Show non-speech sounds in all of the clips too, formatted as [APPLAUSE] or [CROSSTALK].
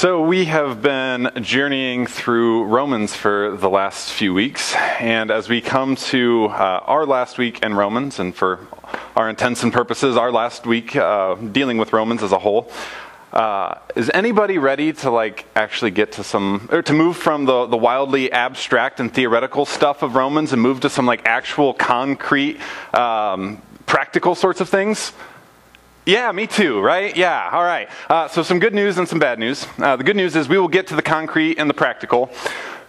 So, we have been journeying through Romans for the last few weeks. And as we come to uh, our last week in Romans, and for our intents and purposes, our last week uh, dealing with Romans as a whole, uh, is anybody ready to like actually get to some or to move from the, the wildly abstract and theoretical stuff of Romans and move to some like actual concrete um, practical sorts of things? Yeah, me too, right? Yeah, all right. Uh, so, some good news and some bad news. Uh, the good news is we will get to the concrete and the practical.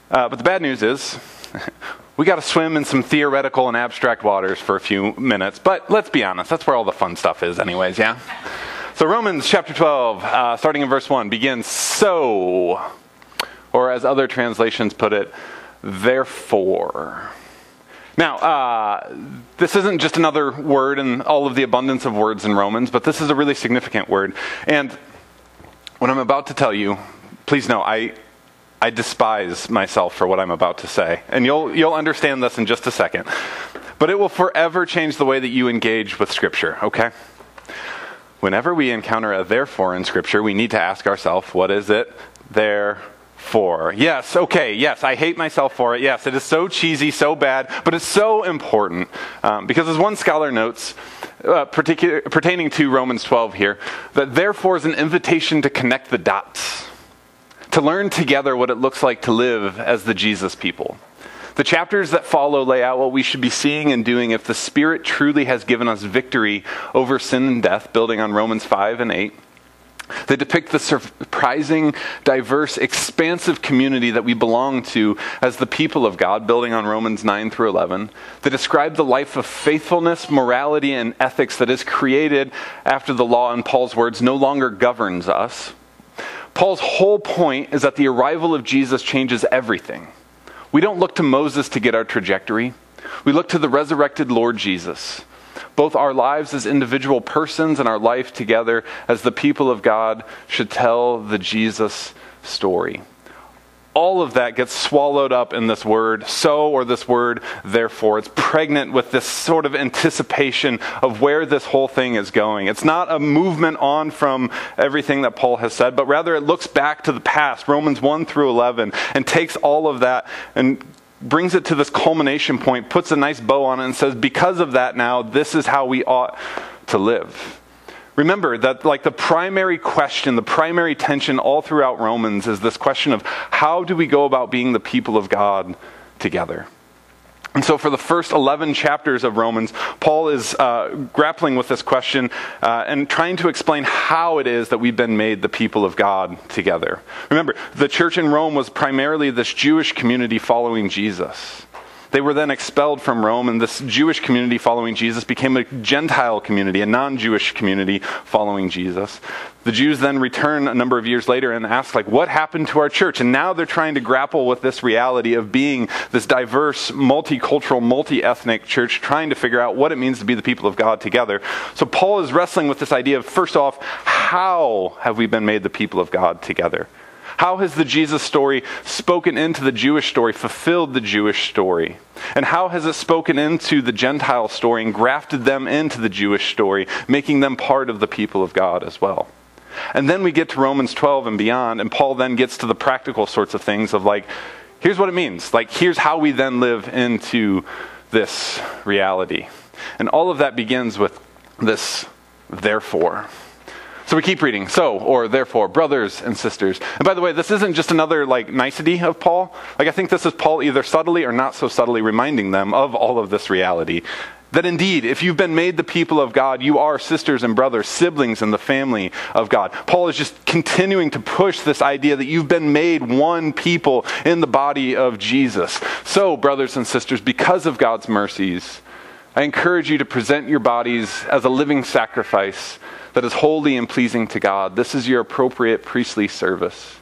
Uh, but the bad news is [LAUGHS] we got to swim in some theoretical and abstract waters for a few minutes. But let's be honest, that's where all the fun stuff is, anyways, yeah? So, Romans chapter 12, uh, starting in verse 1, begins so, or as other translations put it, therefore. Now, uh, this isn't just another word in all of the abundance of words in Romans, but this is a really significant word. And what I'm about to tell you, please know, I, I despise myself for what I'm about to say. And you'll, you'll understand this in just a second. But it will forever change the way that you engage with Scripture, okay? Whenever we encounter a therefore in Scripture, we need to ask ourselves, what is it there for. Yes, okay, yes, I hate myself for it. Yes, it is so cheesy, so bad, but it's so important. Um, because as one scholar notes, uh, pertaining to Romans 12 here, that therefore is an invitation to connect the dots, to learn together what it looks like to live as the Jesus people. The chapters that follow lay out what we should be seeing and doing if the Spirit truly has given us victory over sin and death, building on Romans 5 and 8. They depict the surprising, diverse, expansive community that we belong to as the people of God, building on Romans 9 through 11. They describe the life of faithfulness, morality, and ethics that is created after the law, in Paul's words, no longer governs us. Paul's whole point is that the arrival of Jesus changes everything. We don't look to Moses to get our trajectory, we look to the resurrected Lord Jesus both our lives as individual persons and our life together as the people of God should tell the Jesus story. All of that gets swallowed up in this word, so, or this word, therefore. It's pregnant with this sort of anticipation of where this whole thing is going. It's not a movement on from everything that Paul has said, but rather it looks back to the past, Romans 1 through 11, and takes all of that and brings it to this culmination point, puts a nice bow on it, and says, because of that now, this is how we ought to live. Remember that, like, the primary question, the primary tension all throughout Romans is this question of how do we go about being the people of God together? And so, for the first 11 chapters of Romans, Paul is uh, grappling with this question uh, and trying to explain how it is that we've been made the people of God together. Remember, the church in Rome was primarily this Jewish community following Jesus. They were then expelled from Rome, and this Jewish community following Jesus became a Gentile community, a non Jewish community following Jesus. The Jews then return a number of years later and ask, like, what happened to our church? And now they're trying to grapple with this reality of being this diverse, multicultural, multi ethnic church, trying to figure out what it means to be the people of God together. So Paul is wrestling with this idea of, first off, how have we been made the people of God together? How has the Jesus story spoken into the Jewish story, fulfilled the Jewish story? And how has it spoken into the Gentile story and grafted them into the Jewish story, making them part of the people of God as well? And then we get to Romans 12 and beyond, and Paul then gets to the practical sorts of things of like, here's what it means. Like, here's how we then live into this reality. And all of that begins with this therefore. So we keep reading. So, or therefore, brothers and sisters. And by the way, this isn't just another like nicety of Paul. Like I think this is Paul either subtly or not so subtly reminding them of all of this reality. That indeed, if you've been made the people of God, you are sisters and brothers, siblings in the family of God. Paul is just continuing to push this idea that you've been made one people in the body of Jesus. So, brothers and sisters, because of God's mercies, I encourage you to present your bodies as a living sacrifice that is holy and pleasing to God. This is your appropriate priestly service.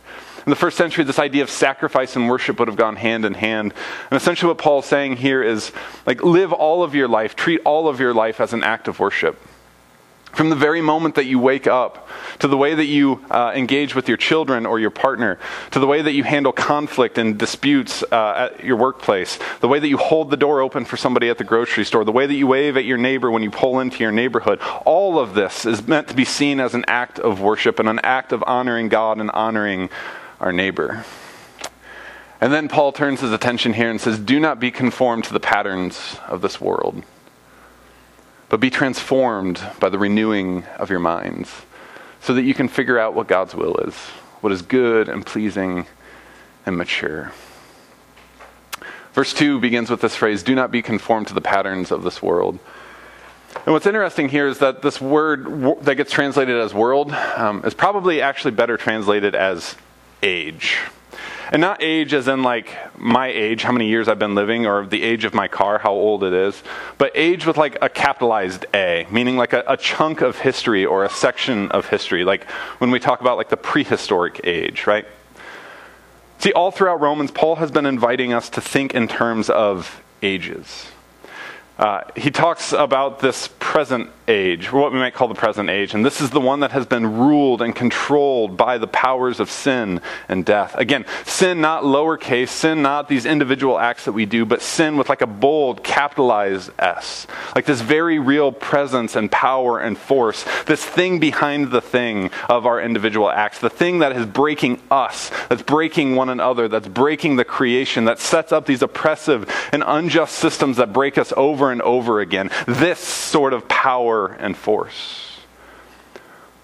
In the first century, this idea of sacrifice and worship would have gone hand in hand. And essentially, what Paul's saying here is like, live all of your life, treat all of your life as an act of worship. From the very moment that you wake up, to the way that you uh, engage with your children or your partner, to the way that you handle conflict and disputes uh, at your workplace, the way that you hold the door open for somebody at the grocery store, the way that you wave at your neighbor when you pull into your neighborhood, all of this is meant to be seen as an act of worship and an act of honoring God and honoring our neighbor. And then Paul turns his attention here and says, Do not be conformed to the patterns of this world but be transformed by the renewing of your minds so that you can figure out what God's will is, what is good and pleasing and mature. Verse 2 begins with this phrase Do not be conformed to the patterns of this world. And what's interesting here is that this word that gets translated as world um, is probably actually better translated as age. And not age as in like my age, how many years I've been living, or the age of my car, how old it is, but age with like a capitalized A, meaning like a, a chunk of history or a section of history, like when we talk about like the prehistoric age, right? See, all throughout Romans, Paul has been inviting us to think in terms of ages. Uh, he talks about this present age, what we might call the present age, and this is the one that has been ruled and controlled by the powers of sin and death. Again, sin not lowercase, sin not these individual acts that we do, but sin with like a bold capitalized S. Like this very real presence and power and force, this thing behind the thing of our individual acts, the thing that is breaking us, that's breaking one another, that's breaking the creation, that sets up these oppressive and unjust systems that break us over and over again. This sort of power and force.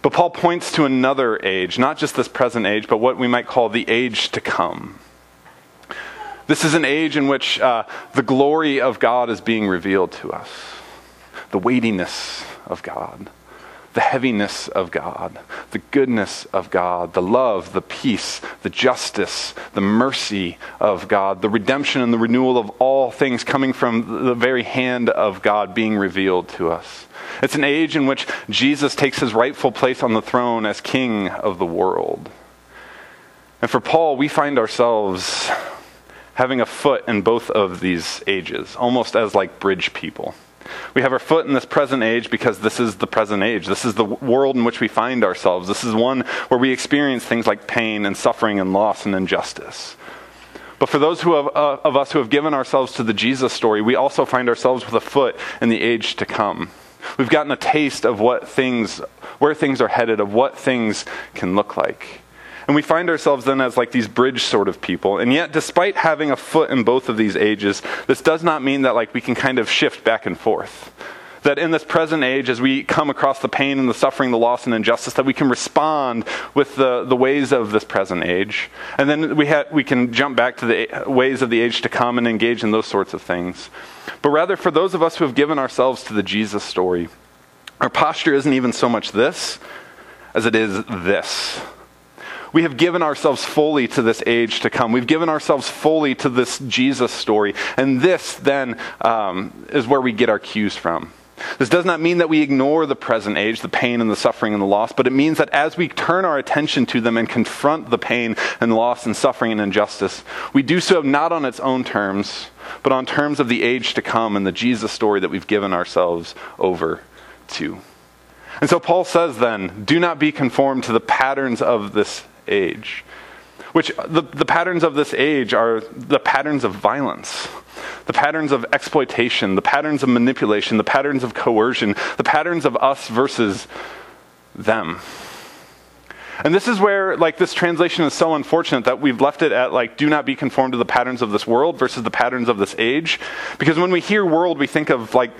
But Paul points to another age, not just this present age, but what we might call the age to come. This is an age in which uh, the glory of God is being revealed to us, the weightiness of God the heaviness of God, the goodness of God, the love, the peace, the justice, the mercy of God, the redemption and the renewal of all things coming from the very hand of God being revealed to us. It's an age in which Jesus takes his rightful place on the throne as King of the world. And for Paul, we find ourselves having a foot in both of these ages, almost as like bridge people. We have our foot in this present age because this is the present age. This is the world in which we find ourselves. This is one where we experience things like pain and suffering and loss and injustice. But for those have, uh, of us who have given ourselves to the Jesus story, we also find ourselves with a foot in the age to come. We've gotten a taste of what things, where things are headed, of what things can look like. And we find ourselves then as like these bridge sort of people. And yet, despite having a foot in both of these ages, this does not mean that like we can kind of shift back and forth. That in this present age, as we come across the pain and the suffering, the loss and injustice, that we can respond with the, the ways of this present age. And then we, ha- we can jump back to the ways of the age to come and engage in those sorts of things. But rather, for those of us who have given ourselves to the Jesus story, our posture isn't even so much this as it is this we have given ourselves fully to this age to come. We've given ourselves fully to this Jesus story. And this then um, is where we get our cues from. This does not mean that we ignore the present age, the pain and the suffering and the loss, but it means that as we turn our attention to them and confront the pain and loss and suffering and injustice, we do so not on its own terms, but on terms of the age to come and the Jesus story that we've given ourselves over to. And so Paul says then, do not be conformed to the patterns of this age. Which the, the patterns of this age are the patterns of violence, the patterns of exploitation, the patterns of manipulation, the patterns of coercion, the patterns of us versus them. And this is where, like, this translation is so unfortunate that we've left it at, like, do not be conformed to the patterns of this world versus the patterns of this age. Because when we hear world, we think of, like,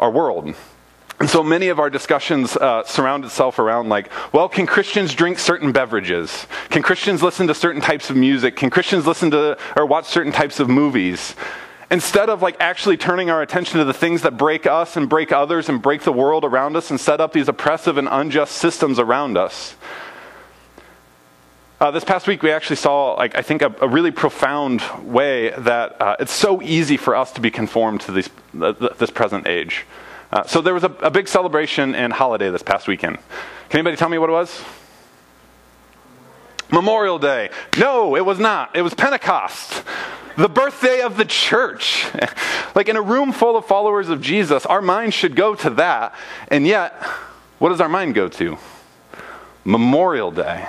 our world. And so many of our discussions uh, surround itself around like, well, can Christians drink certain beverages? Can Christians listen to certain types of music? Can Christians listen to or watch certain types of movies? Instead of like actually turning our attention to the things that break us and break others and break the world around us and set up these oppressive and unjust systems around us. Uh, this past week, we actually saw, like, I think, a, a really profound way that uh, it's so easy for us to be conformed to these, this present age. Uh, so there was a, a big celebration and holiday this past weekend. Can anybody tell me what it was? Memorial Day. No, it was not. It was Pentecost, the birthday of the church. [LAUGHS] like in a room full of followers of Jesus, our mind should go to that. And yet, what does our mind go to? Memorial Day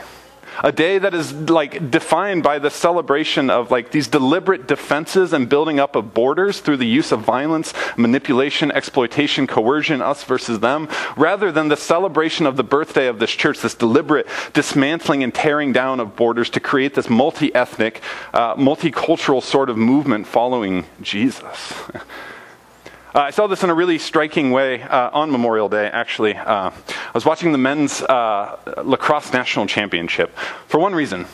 a day that is like defined by the celebration of like these deliberate defenses and building up of borders through the use of violence, manipulation, exploitation, coercion, us versus them, rather than the celebration of the birthday of this church, this deliberate dismantling and tearing down of borders to create this multi ethnic, uh, multicultural sort of movement following Jesus. [LAUGHS] Uh, I saw this in a really striking way uh, on Memorial Day, actually. Uh, I was watching the men's uh, lacrosse national championship. For one reason,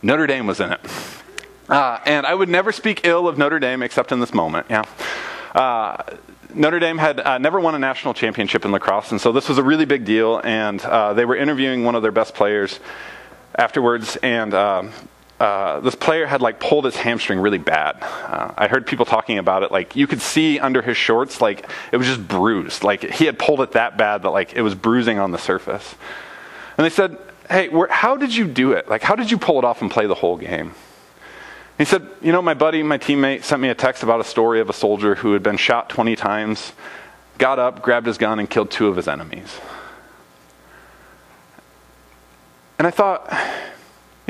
Notre Dame was in it. Uh, and I would never speak ill of Notre Dame except in this moment, yeah. Uh, Notre Dame had never won a national championship in lacrosse, and so this was a really big deal. And they were interviewing one of their best players afterwards, and uh, this player had like pulled his hamstring really bad. Uh, I heard people talking about it. Like you could see under his shorts, like it was just bruised. Like he had pulled it that bad that like it was bruising on the surface. And they said, "Hey, how did you do it? Like how did you pull it off and play the whole game?" He said, "You know, my buddy, my teammate, sent me a text about a story of a soldier who had been shot 20 times, got up, grabbed his gun, and killed two of his enemies." And I thought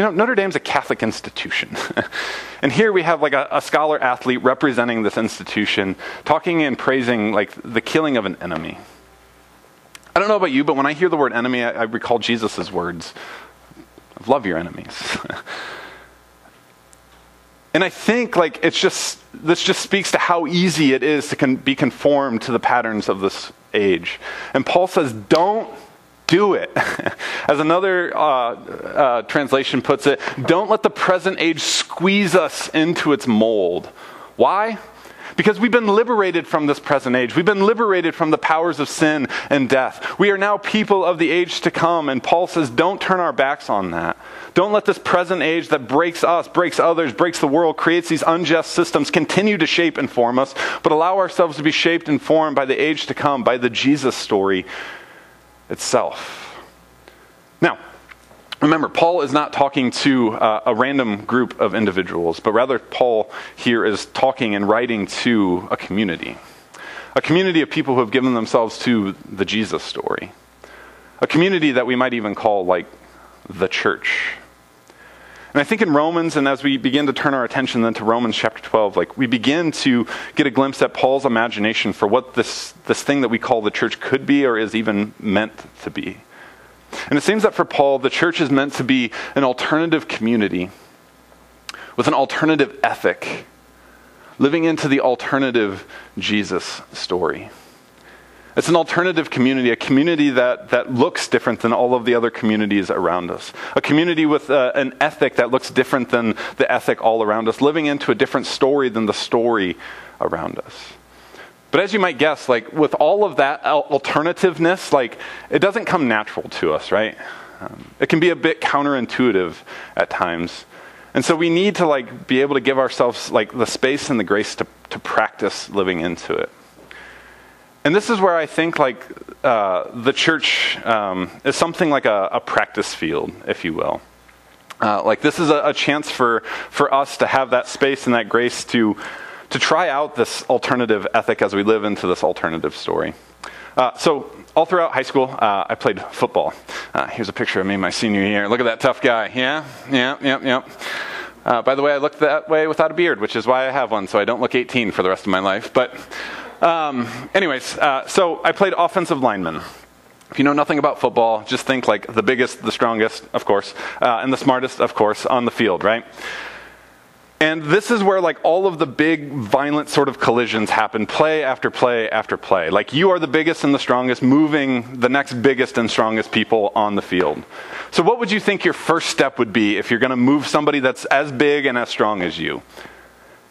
you know, Notre Dame's a Catholic institution. [LAUGHS] and here we have like a, a, scholar athlete representing this institution, talking and praising like the killing of an enemy. I don't know about you, but when I hear the word enemy, I, I recall Jesus' words of love your enemies. [LAUGHS] and I think like it's just, this just speaks to how easy it is to con- be conformed to the patterns of this age. And Paul says, don't do it. [LAUGHS] As another uh, uh, translation puts it, don't let the present age squeeze us into its mold. Why? Because we've been liberated from this present age. We've been liberated from the powers of sin and death. We are now people of the age to come. And Paul says, don't turn our backs on that. Don't let this present age that breaks us, breaks others, breaks the world, creates these unjust systems continue to shape and form us, but allow ourselves to be shaped and formed by the age to come, by the Jesus story itself. Now, remember, Paul is not talking to uh, a random group of individuals, but rather, Paul here is talking and writing to a community. A community of people who have given themselves to the Jesus story. A community that we might even call like the church. And I think in Romans, and as we begin to turn our attention then to Romans chapter 12, like we begin to get a glimpse at Paul's imagination for what this, this thing that we call the church could be or is even meant to be. And it seems that for Paul, the church is meant to be an alternative community with an alternative ethic, living into the alternative Jesus story. It's an alternative community, a community that, that looks different than all of the other communities around us. A community with uh, an ethic that looks different than the ethic all around us, living into a different story than the story around us. But as you might guess, like with all of that alternativeness, like it doesn't come natural to us, right? Um, it can be a bit counterintuitive at times. And so we need to like be able to give ourselves like the space and the grace to, to practice living into it. And this is where I think like uh, the church um, is something like a, a, practice field, if you will. Uh, like this is a, a, chance for for us to have that space and that grace to to try out this alternative ethic as we live into this alternative story. Uh, so all throughout high school, uh, I played football. Uh, here's a picture of me my senior year. Look at that tough guy. Yeah, yeah, yeah, yeah. Uh, by the way, I look that way without a beard, which is why I have one, so I don't look 18 for the rest of my life. But um, anyways, uh, so I played offensive lineman. If you know nothing about football, just think like the biggest, the strongest, of course, uh, and the smartest, of course, on the field, right? And this is where like all of the big violent sort of collisions happen play after play after play. Like you are the biggest and the strongest moving the next biggest and strongest people on the field. So what would you think your first step would be if you're going to move somebody that's as big and as strong as you?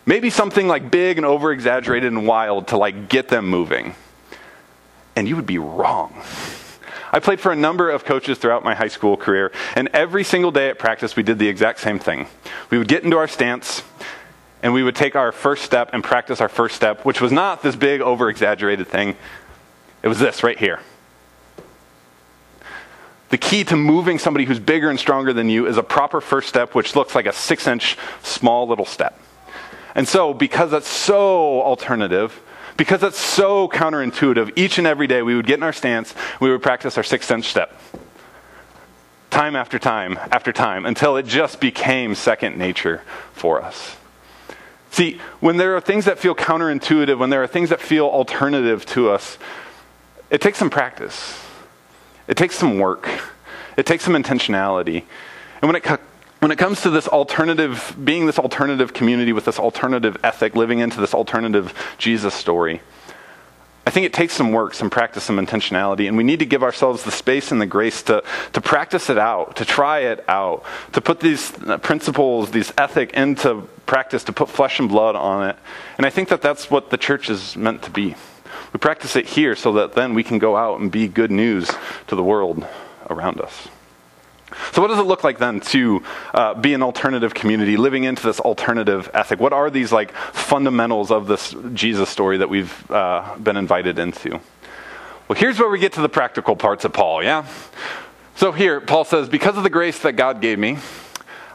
Maybe something like big and over exaggerated and wild to like get them moving. And you would be wrong. I played for a number of coaches throughout my high school career, and every single day at practice, we did the exact same thing. We would get into our stance, and we would take our first step and practice our first step, which was not this big, over exaggerated thing. It was this right here. The key to moving somebody who's bigger and stronger than you is a proper first step, which looks like a six inch small little step. And so, because that's so alternative, because that's so counterintuitive, each and every day we would get in our stance, we would practice our six sense step. Time after time after time until it just became second nature for us. See, when there are things that feel counterintuitive, when there are things that feel alternative to us, it takes some practice. It takes some work. It takes some intentionality. And when it, when it comes to this alternative, being this alternative community with this alternative ethic, living into this alternative Jesus story, I think it takes some work, some practice, some intentionality, and we need to give ourselves the space and the grace to, to practice it out, to try it out, to put these uh, principles, these ethic into practice, to put flesh and blood on it. And I think that that's what the church is meant to be. We practice it here so that then we can go out and be good news to the world around us. So, what does it look like then to uh, be an alternative community, living into this alternative ethic? What are these like fundamentals of this Jesus story that we've uh, been invited into? Well, here's where we get to the practical parts of Paul, yeah? So, here, Paul says, Because of the grace that God gave me,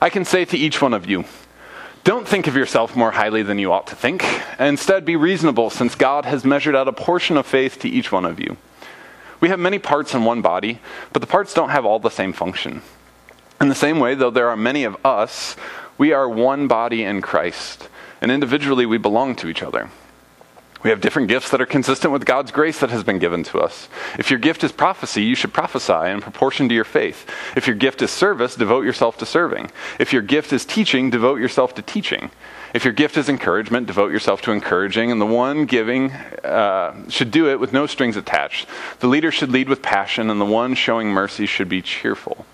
I can say to each one of you, don't think of yourself more highly than you ought to think. Instead, be reasonable, since God has measured out a portion of faith to each one of you. We have many parts in one body, but the parts don't have all the same function. In the same way, though there are many of us, we are one body in Christ, and individually we belong to each other. We have different gifts that are consistent with God's grace that has been given to us. If your gift is prophecy, you should prophesy in proportion to your faith. If your gift is service, devote yourself to serving. If your gift is teaching, devote yourself to teaching. If your gift is encouragement, devote yourself to encouraging. And the one giving uh, should do it with no strings attached. The leader should lead with passion, and the one showing mercy should be cheerful.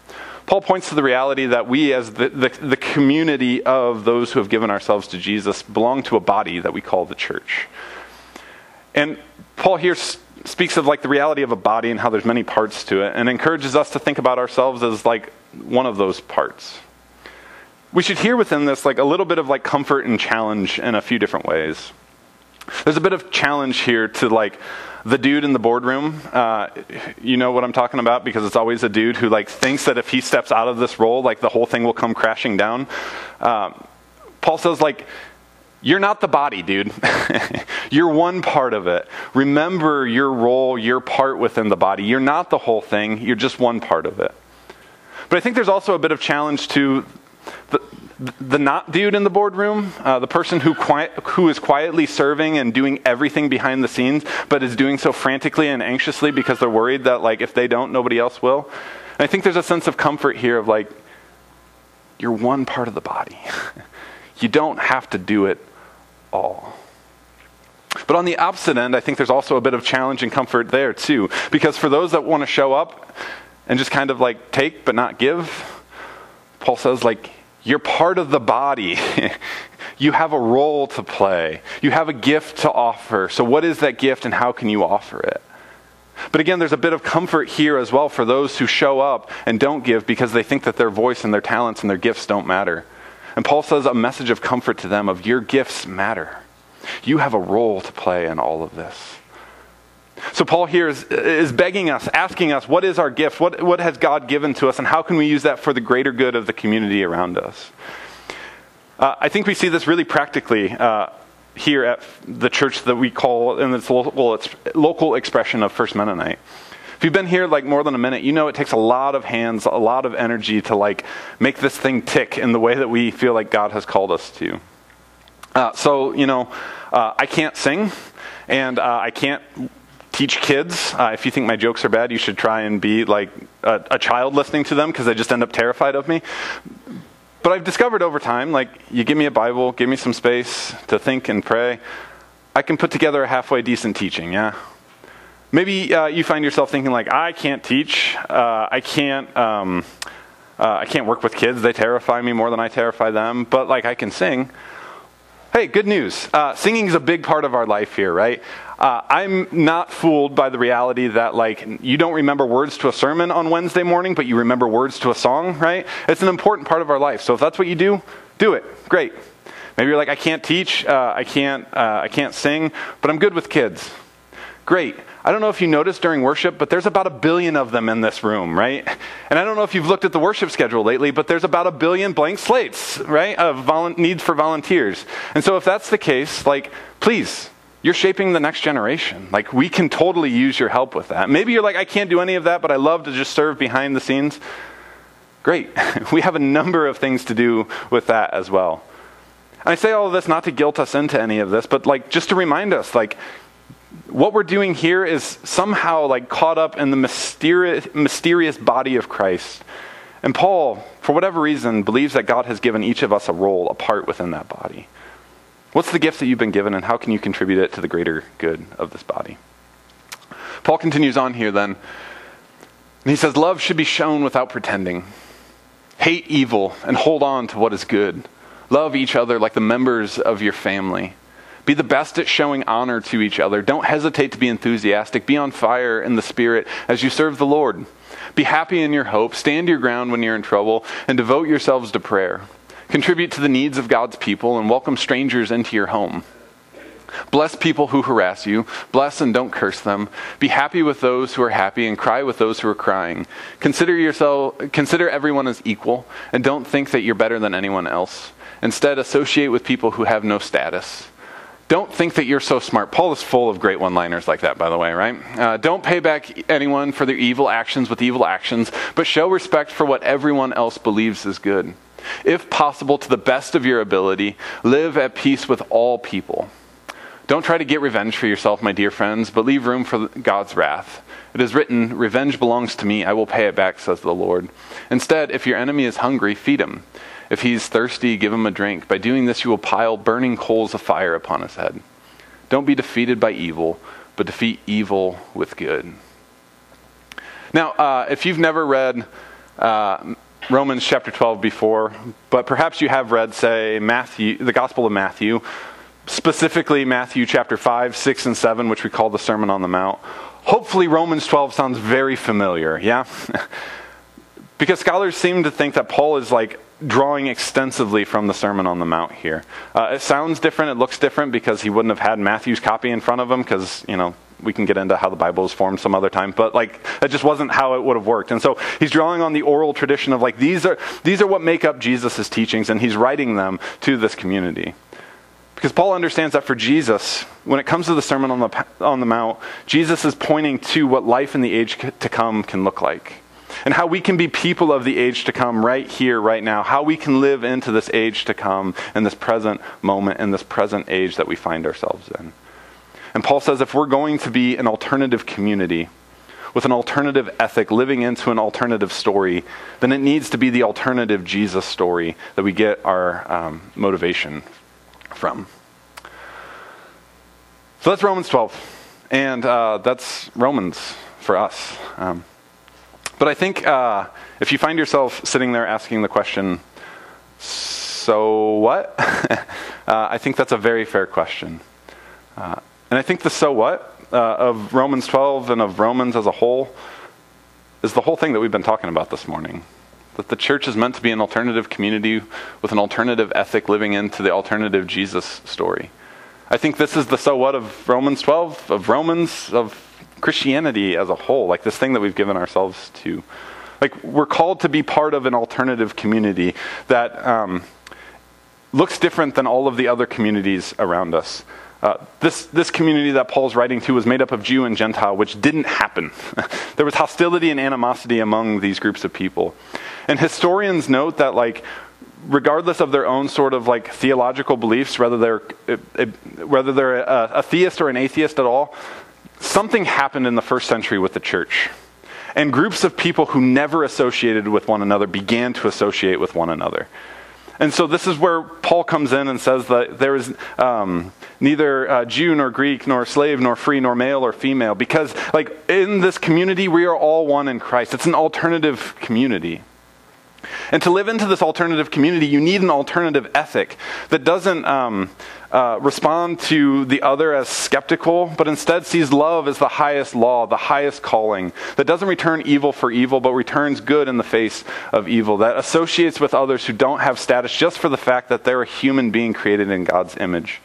Paul points to the reality that we, as the, the, the, community of those who have given ourselves to Jesus, belong to a body that we call the church. And Paul here speaks of like the reality of a body and how there's many parts to it and encourages us to think about ourselves as like one of those parts. We should hear within this like a little bit of like comfort and challenge in a few different ways. There's a bit of challenge here to like the dude in the boardroom. Uh, you know what I'm talking about because it's always a dude who like thinks that if he steps out of this role, like the whole thing will come crashing down. Um, Paul says like you're not the body, dude. [LAUGHS] You're one part of it. Remember your role, your part within the body. You're not the whole thing, you're just one part of it. But I think there's also a bit of challenge to the, the not dude in the boardroom, uh, the person who, quiet, who is quietly serving and doing everything behind the scenes, but is doing so frantically and anxiously because they're worried that, like, if they don't, nobody else will. And I think there's a sense of comfort here of, like, you're one part of the body. [LAUGHS] you don't have to do it all. But on the opposite end, I think there's also a bit of challenge and comfort there too. Because for those that want to show up and just kind of like take but not give, Paul says, like, you're part of the body. [LAUGHS] you have a role to play. You have a gift to offer. So, what is that gift and how can you offer it? But again, there's a bit of comfort here as well for those who show up and don't give because they think that their voice and their talents and their gifts don't matter. And Paul says a message of comfort to them of your gifts matter. You have a role to play in all of this. So Paul here is, is begging us, asking us, what is our gift? What, what has God given to us? And how can we use that for the greater good of the community around us? Uh, I think we see this really practically uh, here at the church that we call, in its local, its local expression of First Mennonite. If you've been here like more than a minute, you know it takes a lot of hands, a lot of energy to like make this thing tick in the way that we feel like God has called us to. Uh, so, you know, uh, I can't sing, and uh, I can't teach kids. Uh, if you think my jokes are bad, you should try and be like a, a child listening to them because they just end up terrified of me. But I've discovered over time, like, you give me a Bible, give me some space to think and pray, I can put together a halfway decent teaching, yeah? Maybe uh, you find yourself thinking like, I can't teach, uh, I can't, um, uh, I can't work with kids. They terrify me more than I terrify them. But like, I can sing. Hey, good news. Uh, singing is a big part of our life here, right? Uh, I'm not fooled by the reality that like you don't remember words to a sermon on Wednesday morning, but you remember words to a song, right? It's an important part of our life. So if that's what you do, do it. Great. Maybe you're like, I can't teach, uh, I can't, I can't sing, but I'm good with kids. Great. I don't know if you noticed during worship, but there's about a billion of them in this room, right? And I don't know if you've looked at the worship schedule lately, but there's about a billion blank slates, right, of volu- needs for volunteers. And so if that's the case, like, please You're shaping the next generation. Like, we can totally use your help with that. Maybe you're like, I can't do any of that, but I love to just serve behind the scenes. Great. [LAUGHS] we have a number of things to do with that as well. And I say all of this not to guilt us into any of this, but like just to remind us, like, what we're doing here is somehow like caught up in the mysterious, mysterious body of Christ. And Paul, for whatever reason, believes that God has given each of us a role, a part within that body. What's the gift that you've been given, and how can you contribute it to the greater good of this body? Paul continues on here then. And he says, Love should be shown without pretending. Hate evil and hold on to what is good. Love each other like the members of your family. Be the best at showing honor to each other. Don't hesitate to be enthusiastic. Be on fire in the Spirit as you serve the Lord. Be happy in your hope. Stand your ground when you're in trouble, and devote yourselves to prayer. Contribute to the needs of God's people and welcome strangers into your home. Bless people who harass you. Bless and don't curse them. Be happy with those who are happy and cry with those who are crying. Consider yourself consider everyone as equal and don't think that you're better than anyone else. Instead, associate with people who have no status. Don't think that you're so smart. Paul is full of great one liners like that, by the way, right? Uh, don't pay back anyone for their evil actions with evil actions, but show respect for what everyone else believes is good. If possible, to the best of your ability, live at peace with all people. Don't try to get revenge for yourself, my dear friends, but leave room for God's wrath. It is written, Revenge belongs to me, I will pay it back, says the Lord. Instead, if your enemy is hungry, feed him. If he is thirsty, give him a drink. By doing this, you will pile burning coals of fire upon his head. Don't be defeated by evil, but defeat evil with good. Now, uh, if you've never read uh, Romans chapter 12 before, but perhaps you have read, say, Matthew, the Gospel of Matthew, specifically Matthew chapter 5, 6, and 7, which we call the Sermon on the Mount. Hopefully, Romans 12 sounds very familiar, yeah? [LAUGHS] because scholars seem to think that Paul is like drawing extensively from the Sermon on the Mount here. Uh, it sounds different, it looks different because he wouldn't have had Matthew's copy in front of him because, you know, we can get into how the Bible is formed some other time, but like that just wasn't how it would have worked. And so he's drawing on the oral tradition of like these are these are what make up Jesus' teachings, and he's writing them to this community. Because Paul understands that for Jesus, when it comes to the Sermon on the, on the Mount, Jesus is pointing to what life in the age to come can look like and how we can be people of the age to come right here, right now, how we can live into this age to come in this present moment, in this present age that we find ourselves in. And Paul says if we're going to be an alternative community, with an alternative ethic, living into an alternative story, then it needs to be the alternative Jesus story that we get our um, motivation from. So that's Romans 12. And uh, that's Romans for us. Um, but I think uh, if you find yourself sitting there asking the question, so what? [LAUGHS] uh, I think that's a very fair question. And I think the so what uh, of Romans 12 and of Romans as a whole is the whole thing that we've been talking about this morning. That the church is meant to be an alternative community with an alternative ethic living into the alternative Jesus story. I think this is the so what of Romans 12, of Romans, of Christianity as a whole, like this thing that we've given ourselves to. Like, we're called to be part of an alternative community that um, looks different than all of the other communities around us. Uh, this, this community that Paul's writing to was made up of Jew and Gentile, which didn't happen. [LAUGHS] there was hostility and animosity among these groups of people. And historians note that, like, regardless of their own sort of like theological beliefs, whether they're, whether they're a, a theist or an atheist at all, something happened in the first century with the church. And groups of people who never associated with one another began to associate with one another. And so this is where Paul comes in and says that there is um, neither uh, Jew nor Greek nor slave nor free nor male or female because, like, in this community, we are all one in Christ. It's an alternative community. And to live into this alternative community, you need an alternative ethic that doesn't um, uh, respond to the other as skeptical, but instead sees love as the highest law, the highest calling, that doesn't return evil for evil, but returns good in the face of evil, that associates with others who don't have status just for the fact that they're a human being created in God's image.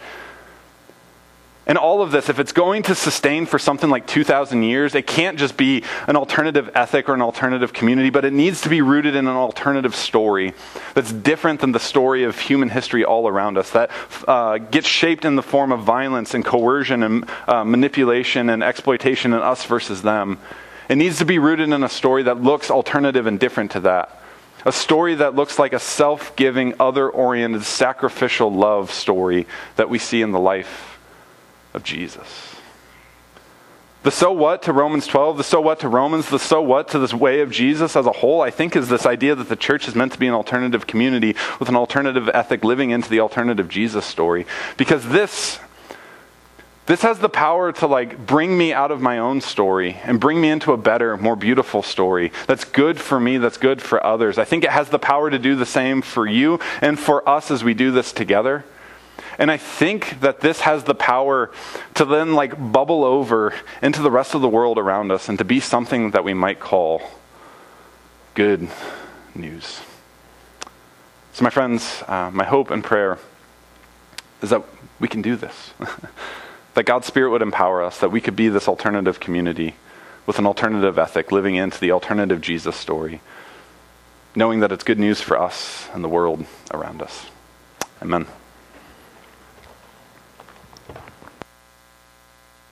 And all of this, if it's going to sustain for something like 2,000 years, it can't just be an alternative ethic or an alternative community, but it needs to be rooted in an alternative story that's different than the story of human history all around us, that uh, gets shaped in the form of violence and coercion and uh, manipulation and exploitation and us versus them. It needs to be rooted in a story that looks alternative and different to that. A story that looks like a self giving, other oriented, sacrificial love story that we see in the life of Jesus. The so what to Romans 12, the so what to Romans, the so what to this way of Jesus as a whole, I think is this idea that the church is meant to be an alternative community with an alternative ethic living into the alternative Jesus story. Because this, this has the power to like bring me out of my own story and bring me into a better, more beautiful story that's good for me, that's good for others. I think it has the power to do the same for you and for us as we do this together. And I think that this has the power to then like bubble over into the rest of the world around us and to be something that we might call good news. So, my friends, uh, my hope and prayer is that we can do this. [LAUGHS] that God's Spirit would empower us, that we could be this alternative community with an alternative ethic, living into the alternative Jesus story, knowing that it's good news for us and the world around us. Amen.